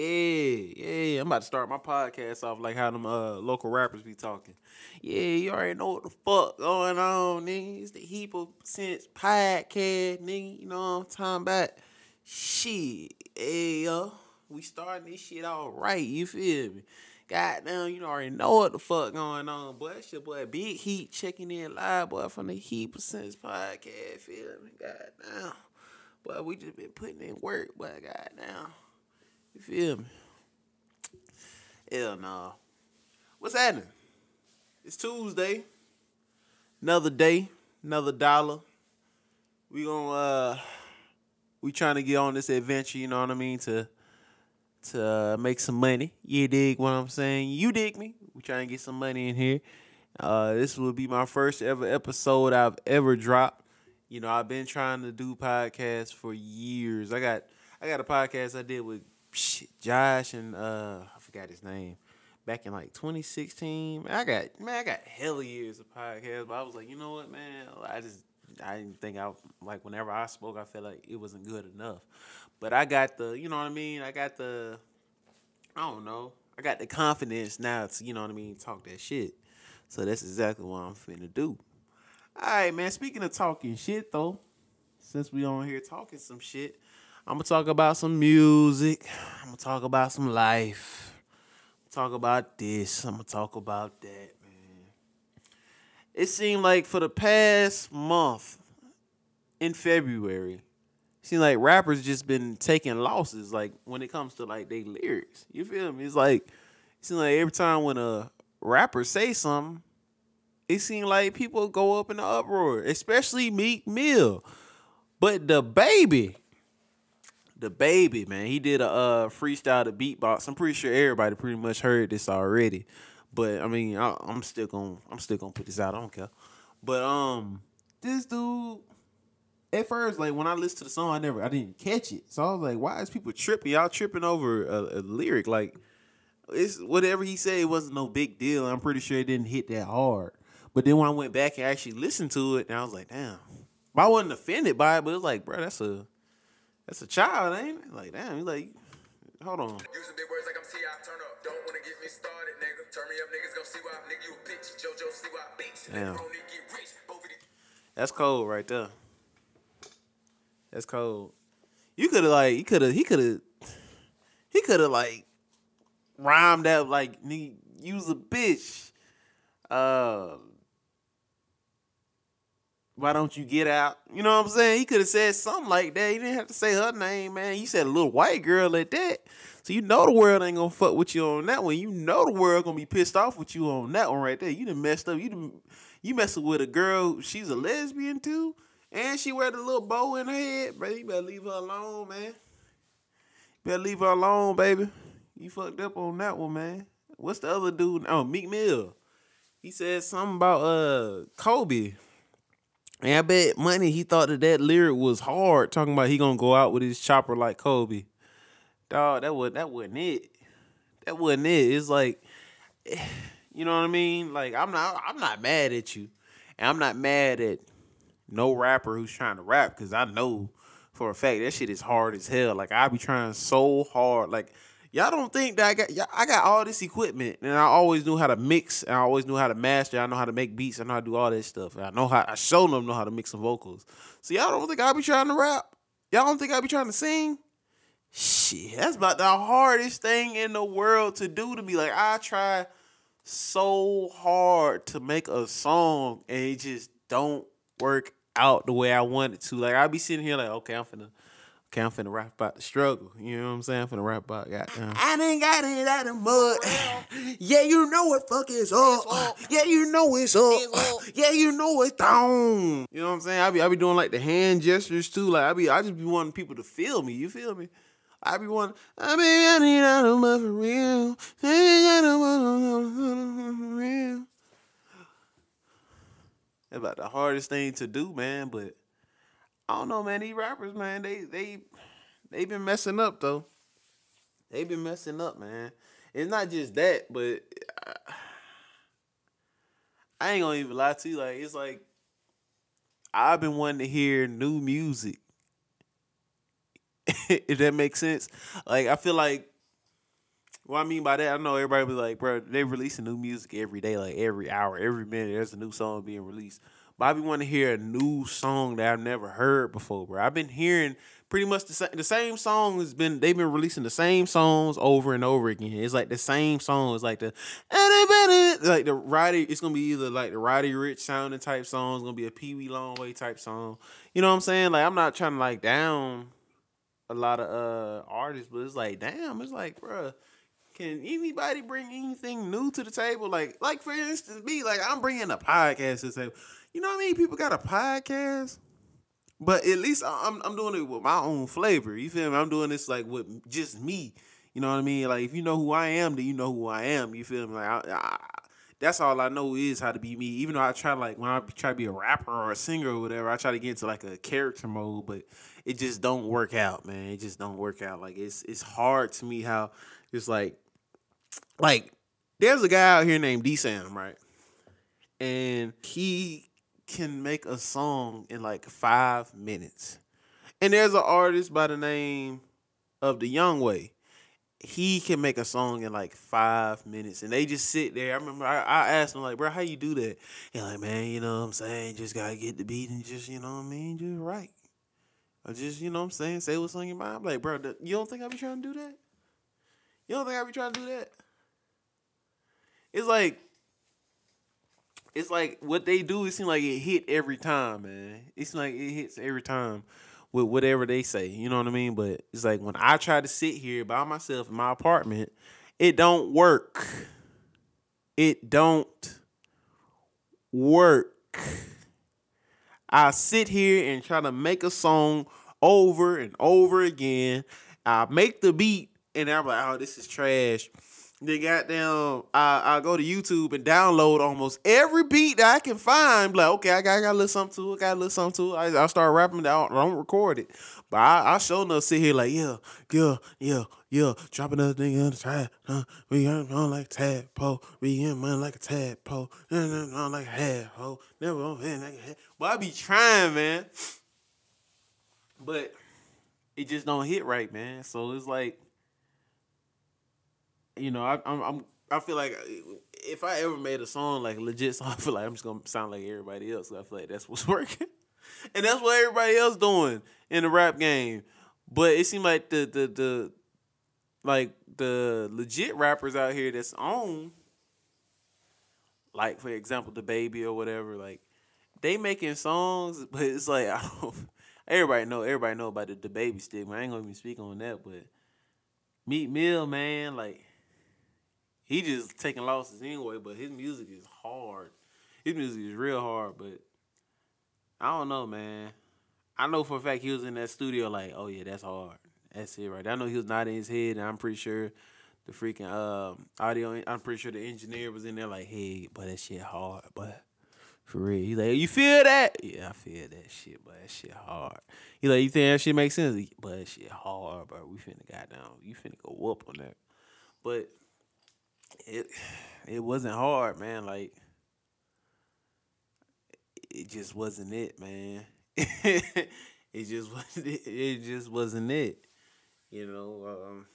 Yeah, yeah. I'm about to start my podcast off like how them uh, local rappers be talking. Yeah, you already know what the fuck going on, nigga. It's the Heep of Sense podcast, nigga. You know what I'm talking about? Shit, yo. We starting this shit all right, you feel me? Goddamn, you already know what the fuck going on, boy. It's your boy Big Heat checking in live, boy, from the Heep of Sense podcast, feel me? Goddamn. Boy, we just been putting in work, boy, goddamn. You feel me? Hell no. What's happening? It's Tuesday. Another day, another dollar. We gonna uh we trying to get on this adventure, you know what I mean, to to uh, make some money. You dig what I'm saying? You dig me? We trying to get some money in here. Uh this will be my first ever episode I've ever dropped. You know, I've been trying to do podcasts for years. I got I got a podcast I did with Josh and uh I forgot his name. Back in like 2016, man, I got man, I got hella years of podcasts, but I was like, you know what, man, I just I didn't think I like whenever I spoke, I felt like it wasn't good enough. But I got the, you know what I mean? I got the, I don't know, I got the confidence now to, you know what I mean, talk that shit. So that's exactly what I'm finna do. All right, man. Speaking of talking shit, though, since we on here talking some shit, I'm gonna talk about some music. I'm gonna talk about some life. Talk about this. I'm gonna talk about that, man. It seemed like for the past month in February, seemed like rappers just been taking losses. Like when it comes to like they lyrics, you feel me? It's like it seems like every time when a rapper say something, it seemed like people go up in the uproar, especially Meek Mill. But DaBaby, DaBaby, man, he did a uh, freestyle to beatbox. I'm pretty sure everybody pretty much heard this already. But I mean, I, I'm still gonna I'm still gonna put this out. I don't care. But um, this dude, at first, like when I listened to the song, I never I didn't catch it. So I was like, why is people tripping? Y'all tripping over a, a lyric? Like it's whatever he said, it wasn't no big deal. I'm pretty sure it didn't hit that hard. But then when I went back and actually listened to it, and I was like, damn. I wasn't offended by it, but it was like, bro, that's a that's a child, ain't it? Like, damn, he's like, hold on. Using big words like I'm T.I. Turn up. Don't wanna get me started, nigga. Turn me up, niggas gon' see why. Nigga, you a bitch. JoJo Siwa. Bitch. Damn. Let nigga get rich. Both of these. That's cold right there. That's cold. You could have like, he could have, he could have, he could have like rhymed out like, nigga, use a bitch. Uh, why don't you get out? You know what I'm saying? He could have said something like that. He didn't have to say her name, man. You said a little white girl like that. So you know the world ain't gonna fuck with you on that one. You know the world gonna be pissed off with you on that one right there. You done messed up. You done, you messing with a girl. She's a lesbian too, and she wear the little bow in her head, bro. You better leave her alone, man. You better leave her alone, baby. You fucked up on that one, man. What's the other dude? Oh, Meek Mill. He said something about uh Kobe. And I bet money he thought that that lyric was hard, talking about he gonna go out with his chopper like Kobe. Dog, that was that wasn't it. That wasn't it. It's like, you know what I mean? Like I'm not I'm not mad at you, and I'm not mad at no rapper who's trying to rap because I know for a fact that shit is hard as hell. Like I be trying so hard. Like y'all don't think that I got y'all- I got all this equipment and I always knew how to mix and I always knew how to master. I know how to make beats. I know how to do all that stuff. And I know how I show them know how to mix some vocals. So y'all don't think I be trying to rap? Y'all don't think I be trying to sing? Shit, that's about the hardest thing in the world to do. To be like, I try so hard to make a song and it just don't work out the way I want it to. Like I be sitting here like, okay, I'm finna, okay, I'm finna rap about the struggle. You know what I'm saying? I'm finna rap about goddamn. I done got it out of mud. Yeah, you know what fuck is up. Yeah, you know it's up. Yeah, you know it's down. You know what I'm saying? I be I be doing like the hand gestures too. Like I be I just be wanting people to feel me. You feel me? I be wanting, I mean, I need out of mud for real. I ain't got no mud for real. It's about the hardest thing to do, man. But I don't know, man. These rappers, man, they they they been messing up though. They been messing up, man. It's not just that, but I, I ain't gonna even lie to you. Like it's like I've been wanting to hear new music. if that makes sense. Like I feel like What I mean by that, I know everybody be like, bro, they releasing new music every day, like every hour, every minute. There's a new song being released. Be want to hear a new song that I've never heard before, bro. I've been hearing pretty much the same. The same song has been. They've been releasing the same songs over and over again. It's like the same songs, like the like the Roddy. It's gonna be either like the Roddy Ricch sounding type song. It's gonna be a Peewee Longway type song. You know what I'm saying? Like I'm not trying to like down a lot of uh artists, but it's like damn. It's like, bro can anybody bring anything new to the table? Like, like for instance, me, like I'm bringing a podcast to the table. You know what I mean? People got a podcast, but at least I'm I'm doing it with my own flavor. You feel me? I'm doing this like with just me. You know what I mean? Like if you know who I am, then you know who I am. You feel me? Like I, I, that's all I know is how to be me. Even though I try like when I try to be a rapper or a singer or whatever, I try to get into like a character mode, but it just don't work out, man. It just don't work out. Like it's it's hard to me how it's like like there's a guy out here named D Sam, right? And he can make a song in like five minutes. And there's an artist by the name of the Young Way. He can make a song in like five minutes, and they just sit there. I remember I, I asked him like, "Bro, how you do that?" And like, "Man, you know what I'm saying? Just gotta get the beat and just, you know what I mean, just right. I just, you know what I'm saying, say what's on your mind." I'm like, bro, you don't think I be trying to do that? You don't think I be trying to do that? it's like it's like what they do. It seems like it hit every time, man. It's like it hits every time with whatever they say. You know what I mean? But it's like when I try to sit here by myself in my apartment, it don't work. It don't work. I sit here and try to make a song over and over again. I make the beat and I'm like, oh, this is trash they got. I I go to YouTube and download almost every beat that I can find. Like, okay, I got, I got a little something to it. I Got a little something to it. I, I start rapping. I don't, I don't record it, but I I show enough sit here like, yeah, yeah, yeah, yeah. Drop another thing on the track. Huh? We ain't on like tadpole. We ain't man like a tadpole. On like a head hole. Never on like a head. But I be trying, man. But it just don't hit right, man. So it's like you know, I, I'm, I'm I feel like uh, if I ever made a song like legit song, I feel like I'm just gonna sound like everybody else. I feel like that's what's working, and that's what everybody else doing in the rap game. But it seemed like the the the like the legit rappers out here that's on, like for example, DaBaby or whatever, like they making songs, but it's like I don't. Everybody know, everybody know about the DaBaby stigma. I ain't gonna even speak on that, but Meek Mill, man, like he just taking losses anyway, but his music is hard. His music is real hard, but I don't know, man. I know for a fact he was in that studio like, oh yeah, that's hard. That's it right. I know he was not in his head, and I'm pretty sure the freaking uh, audio. I'm pretty sure the engineer was in there like, hey, but that shit hard, but for real. He's like, you feel that? Yeah, I feel that shit, but that shit hard. He like, you think that shit makes sense? But that shit hard, bro. We finna goddamn, you finna go whoop on that. But it it wasn't hard, man. Like it just wasn't it, man. it just wasn't it. it just wasn't it. You know, um,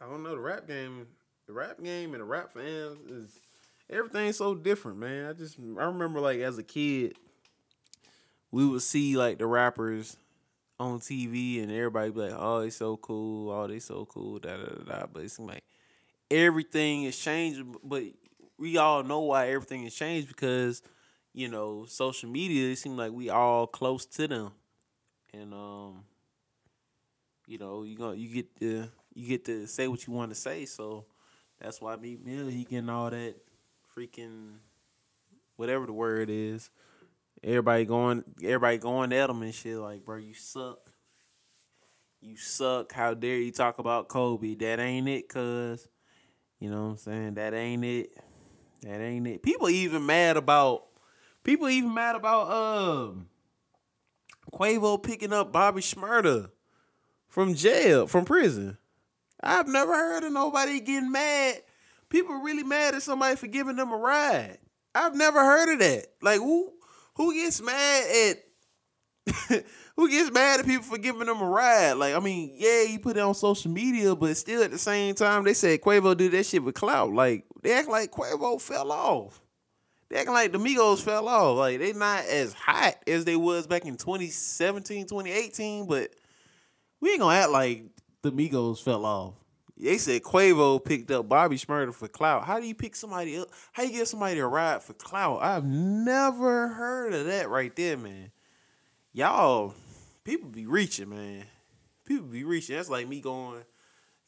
I don't know the rap game, the rap game and the rap fans is everything's so different, man. I just I remember like as a kid, we would see like the rappers on TV and everybody be like, "Oh, they so cool. Oh, they so cool." Da da da. da. But it's like everything is changing. But we all know why everything has changed because you know social media. It seems like we all close to them, and um, you know, you go, you get to you get to say what you want to say. So that's why Meek Mill he getting all that freaking whatever the word is Everybody going, everybody going at him and shit. Like, bro, you suck. You suck. How dare you talk about Kobe? That ain't it, cuz. You know what I'm saying? That ain't it. That ain't it. People even mad about. People even mad about um. Quavo picking up Bobby Shmurda from jail, from prison. I've never heard of nobody getting mad. People really mad at somebody for giving them a ride. I've never heard of that. Like who who gets mad at Who gets mad at people for giving them a ride? Like, I mean, yeah, you put it on social media, but still at the same time, they said Quavo did that shit with clout. Like, they act like Quavo fell off. They acting like the Migos fell off. Like, they not as hot as they was back in 2017, 2018, but we ain't gonna act like the Migos fell off. They said Quavo picked up Bobby Shmurda for clout. How do you pick somebody up? How you get somebody a ride for clout? I've never heard of that right there, man. Y'all, people be reaching, man. People be reaching. That's like me going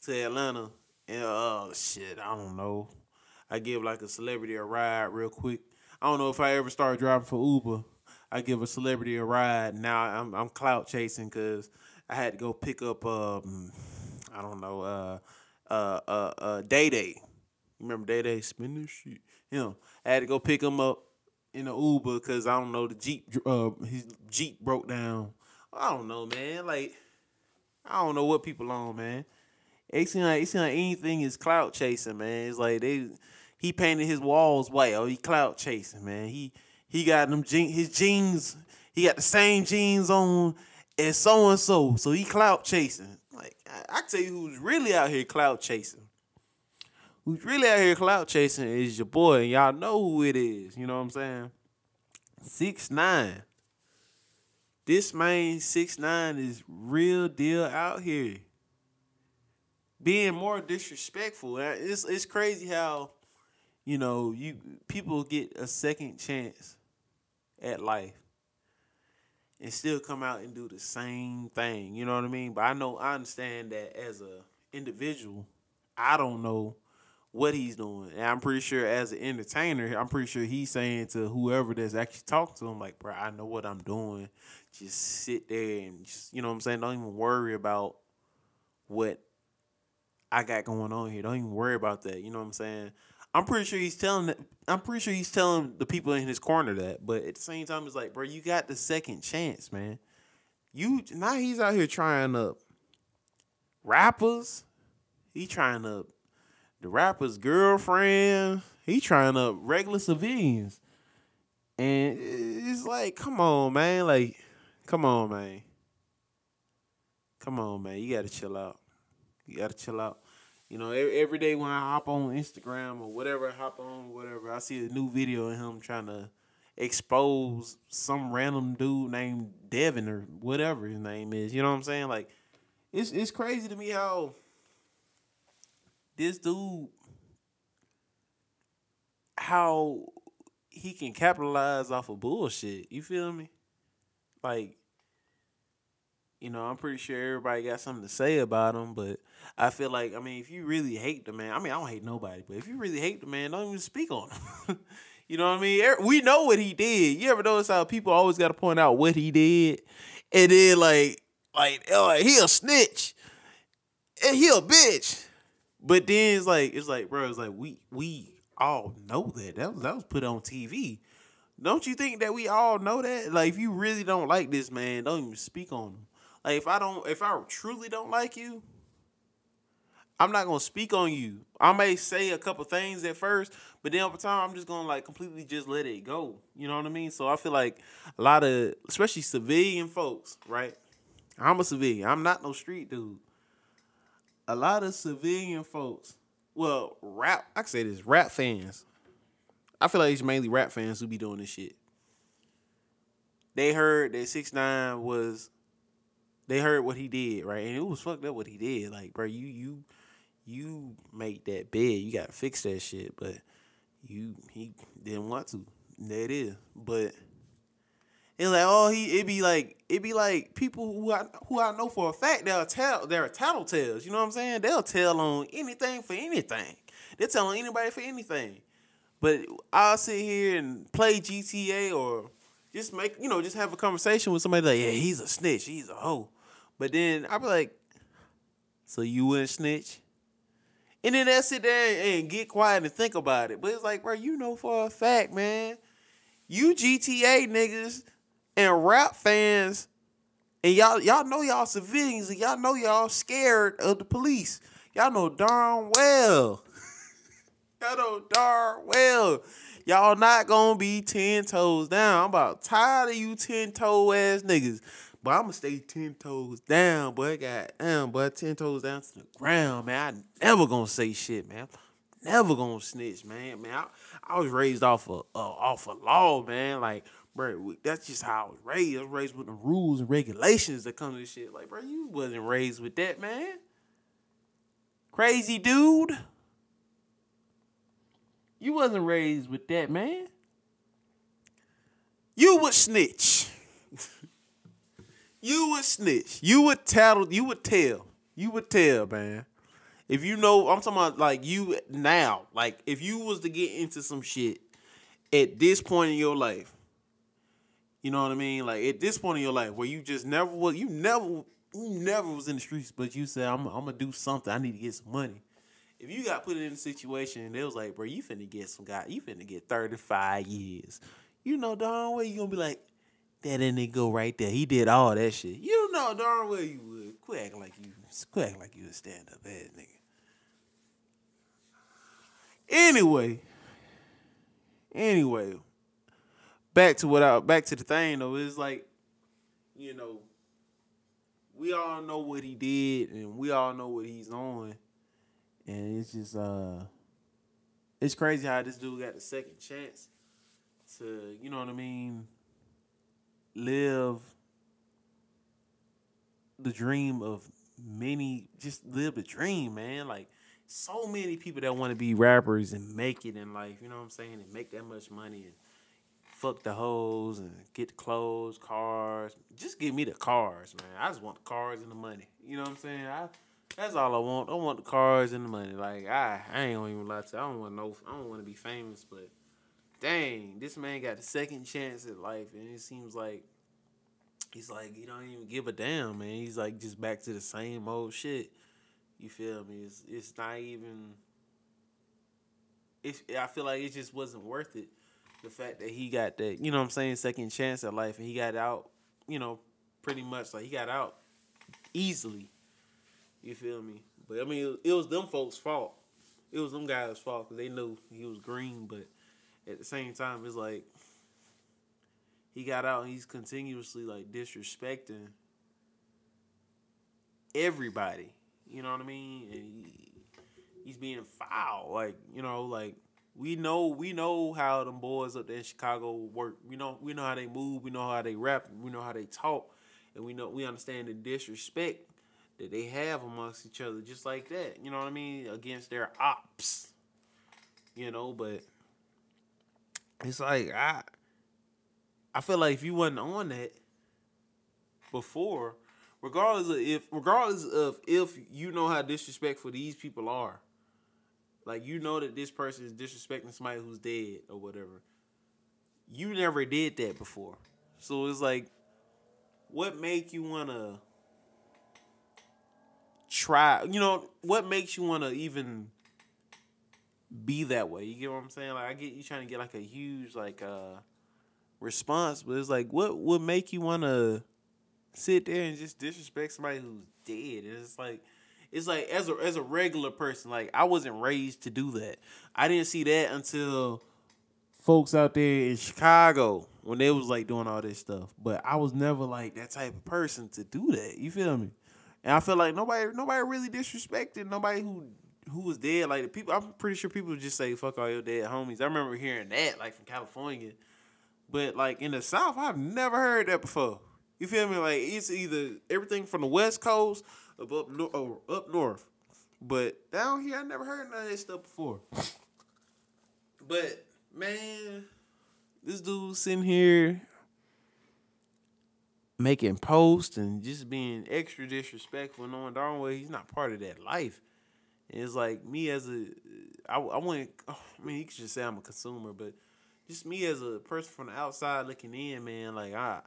to Atlanta and uh shit, I don't know. I give like a celebrity a ride real quick. I don't know if I ever start driving for Uber. I give a celebrity a ride. Now I'm I'm clout chasing because I had to go pick up um I don't know uh uh uh uh Day Day. You remember Day Day spinning shit? You know, I had to go pick him up in the Uber because I don't know the Jeep uh his Jeep broke down. I don't know, man. Like I don't know what people on, man. It seem like it seem like anything is clout chasing, man. It's like they he painted his walls white. Oh, he clout chasing, man. He he got them je- his jeans. He got the same jeans on as so and so. So he clout chasing. Like I, I tell you, who's really out here clout chasing? Who's really out here clout chasing is your boy, and y'all know who it is. You know what I'm saying? Six nine. This man six nine is real deal out here. Being more disrespectful. Uh, It's it's crazy how, you know, you people get a second chance at life and still come out and do the same thing. You know what I mean? But I know I understand that as a individual, I don't know what he's doing. And I'm pretty sure as an entertainer, I'm pretty sure he's saying to whoever that's actually talking to him, like, bro, I know what I'm doing. Just sit there and just, you know what I'm saying? Don't even worry about what I got going on here. Don't even worry about that. You know what I'm saying? I'm pretty sure he's telling I'm pretty sure he's telling the people in his corner that. But at the same time, it's like, bro, you got the second chance, man. You now he's out here trying up rappers. He trying up the rapper's girlfriend. He trying up regular civilians. And it's like, come on, man. Like, come on, man. Come on, man. You gotta chill out. You gotta chill out. You know, every, every day when I hop on Instagram or whatever, I hop on whatever, I see a new video of him trying to expose some random dude named Devin or whatever his name is. You know what I'm saying? Like, it's it's crazy to me how this dude how he can capitalize off of bullshit. You feel me? Like, you know, I'm pretty sure everybody got something to say about him, but I feel like, I mean, if you really hate the man, I mean, I don't hate nobody, but if you really hate the man, don't even speak on him. you know what I mean? Er- We know what he did. You ever notice how people always got to point out what he did, and then like, like, oh, he a snitch, and he a bitch. But then it's like, it's like, bro, it's like we we all know that that was that was put on TV. Don't you think that we all know that? Like, if you really don't like this man, don't even speak on him. Like, if I don't, if I truly don't like you, I'm not gonna speak on you. I may say a couple things at first, but then over time, I'm just gonna like completely just let it go. You know what I mean? So I feel like a lot of, especially civilian folks, right? I'm a civilian. I'm not no street dude. A lot of civilian folks, well, rap. I can say this: rap fans. I feel like it's mainly rap fans who be doing this shit. They heard that six nine was. They heard what he did, right? And it was fucked up what he did. Like, bro, you you you make that bed, you gotta fix that shit. But you he didn't want to. There it is. But it's like, oh, he it be like it be like people who I who I know for a fact they'll tell they're tattletales. You know what I'm saying? They'll tell on anything for anything. They'll tell on anybody for anything. But I'll sit here and play GTA or just make you know just have a conversation with somebody like, yeah, he's a snitch, he's a hoe. But then I'll be like, so you wouldn't snitch? And then they'll sit there and get quiet and think about it. But it's like, bro, you know for a fact, man, you GTA niggas and rap fans, and y'all y'all know y'all civilians, and y'all know y'all scared of the police. Y'all know darn well. y'all know darn well y'all not gonna be ten toes down. I'm about tired of you ten toe ass niggas. But I'm gonna stay ten toes down, boy. Goddamn, boy, ten toes down to the ground, man. I never gonna say shit, man. Never gonna snitch, man. Man, I, I was raised off of uh, off of law, man. Like, bro, that's just how I was raised. I was raised with the rules and regulations that come to this shit. Like, bro, you wasn't raised with that, man. Crazy dude. You wasn't raised with that, man. You would snitch. You would snitch. You would tattle. You would tell. You would tell, man. If you know, I'm talking about like you now. Like if you was to get into some shit at this point in your life, you know what I mean? Like at this point in your life where you just never was, you never, you never was in the streets, but you said I'm, I'm gonna do something. I need to get some money. If you got put in a situation and it was like, bro, you finna get some guy, you finna get 35 years. You know darn well you gonna be like, that nigga go right there. He did all that shit. You know darn well you would. Quit acting like you, quit acting like you a stand up ass nigga. Anyway, anyway, back to what I back to the thing though. It's like, you know, we all know what he did and we all know what he's on. And it's just uh it's crazy how this dude got the second chance to, you know what I mean, live the dream of many just live the dream, man. Like so many people that want to be rappers and make it in life, you know what I'm saying, and make that much money and fuck the hoes and get the clothes, cars. Just give me the cars, man. I just want the cars and the money. You know what I'm saying? I that's all I want. I want the cars and the money. Like I, I ain't gonna even lie to you. I don't want no. I don't want to be famous, but dang, this man got the second chance at life, and it seems like he's like he don't even give a damn, man. He's like just back to the same old shit. You feel me? It's it's not even. It's, I feel like it just wasn't worth it. The fact that he got that, you know what I'm saying, second chance at life, and he got out, you know, pretty much like he got out easily. You feel me? But I mean, it was them folks' fault. It was them guys' fault because they knew he was green. But at the same time, it's like he got out and he's continuously like disrespecting everybody. You know what I mean? And he, he's being foul. Like you know, like we know we know how them boys up there in Chicago work. We know we know how they move. We know how they rap. We know how they talk, and we know we understand the disrespect that they have amongst each other, just like that. You know what I mean? Against their ops. You know, but it's like I I feel like if you wasn't on that before, regardless of if regardless of if you know how disrespectful these people are, like you know that this person is disrespecting somebody who's dead or whatever. You never did that before. So it's like what make you wanna try you know, what makes you wanna even be that way? You get what I'm saying? Like I get you trying to get like a huge like uh response, but it's like what would make you wanna sit there and just disrespect somebody who's dead? It's like it's like as a as a regular person, like I wasn't raised to do that. I didn't see that until folks out there in Chicago when they was like doing all this stuff. But I was never like that type of person to do that. You feel me? And I feel like nobody nobody really disrespected nobody who who was dead. Like the people, I'm pretty sure people just say "fuck all your dead homies." I remember hearing that like from California, but like in the South, I've never heard that before. You feel me? Like it's either everything from the West Coast up up, no, or up north, but down here I never heard none of that stuff before. But man, this dude sitting here making posts and just being extra disrespectful, knowing darn well he's not part of that life. It's like me as a, I, I wouldn't. Oh, I mean, you could just say I'm a consumer, but just me as a person from the outside looking in, man. Like I,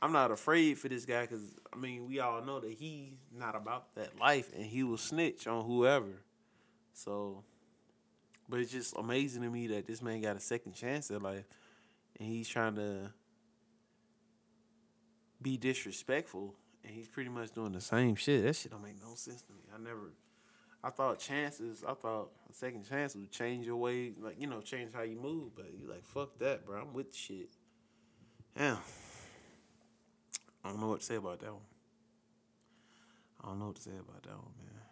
I'm not afraid for this guy because I mean we all know that he's not about that life, and he will snitch on whoever. So, but it's just amazing to me that this man got a second chance at life, and he's trying to be disrespectful, and he's pretty much doing the same shit. That shit don't make no sense to me. I never. I thought chances, I thought a second chance would change your way, like you know, change how you move. But you like, fuck that, bro. I'm with the shit. Damn. I don't know what to say about that one. I don't know what to say about that one, man.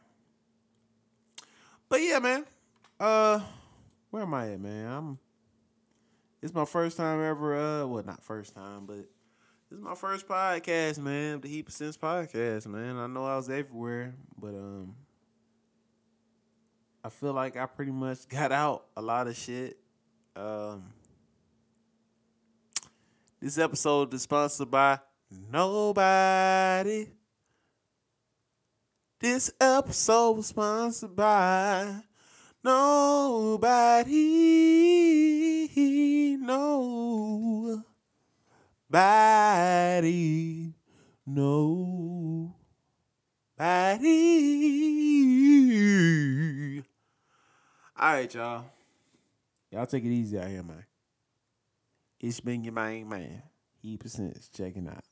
But yeah, man. Uh, where am I at, man? I'm. It's my first time ever. Uh, well, not first time, but this is my first podcast, man. The Heep of Sense podcast, man. I know I was everywhere, but um, I feel like I pretty much got out a lot of shit. Um, this episode is sponsored by nobody. This episode was sponsored by nobody. No. Body. All right, y'all. Y'all take it easy out here, man. It's been your main man. Heep of. Checking out.